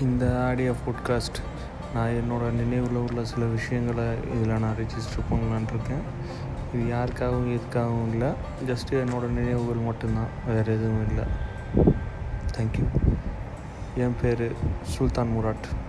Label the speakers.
Speaker 1: இந்த ஆடியோ ஃபுட்காஸ்ட் நான் என்னோடய நினைவில் உள்ள சில விஷயங்களை இதில் நான் ரிஜிஸ்டர் பண்ணலான்னு இருக்கேன் இது யாருக்காகவும் எதுக்காகவும் இல்லை. ஜஸ்ட்டு என்னோடய நினைவுகள் மட்டும்தான். வேறு எதுவும் இல்லை. தேங்க்யூ என் பேர் சுல்தான் முராட்.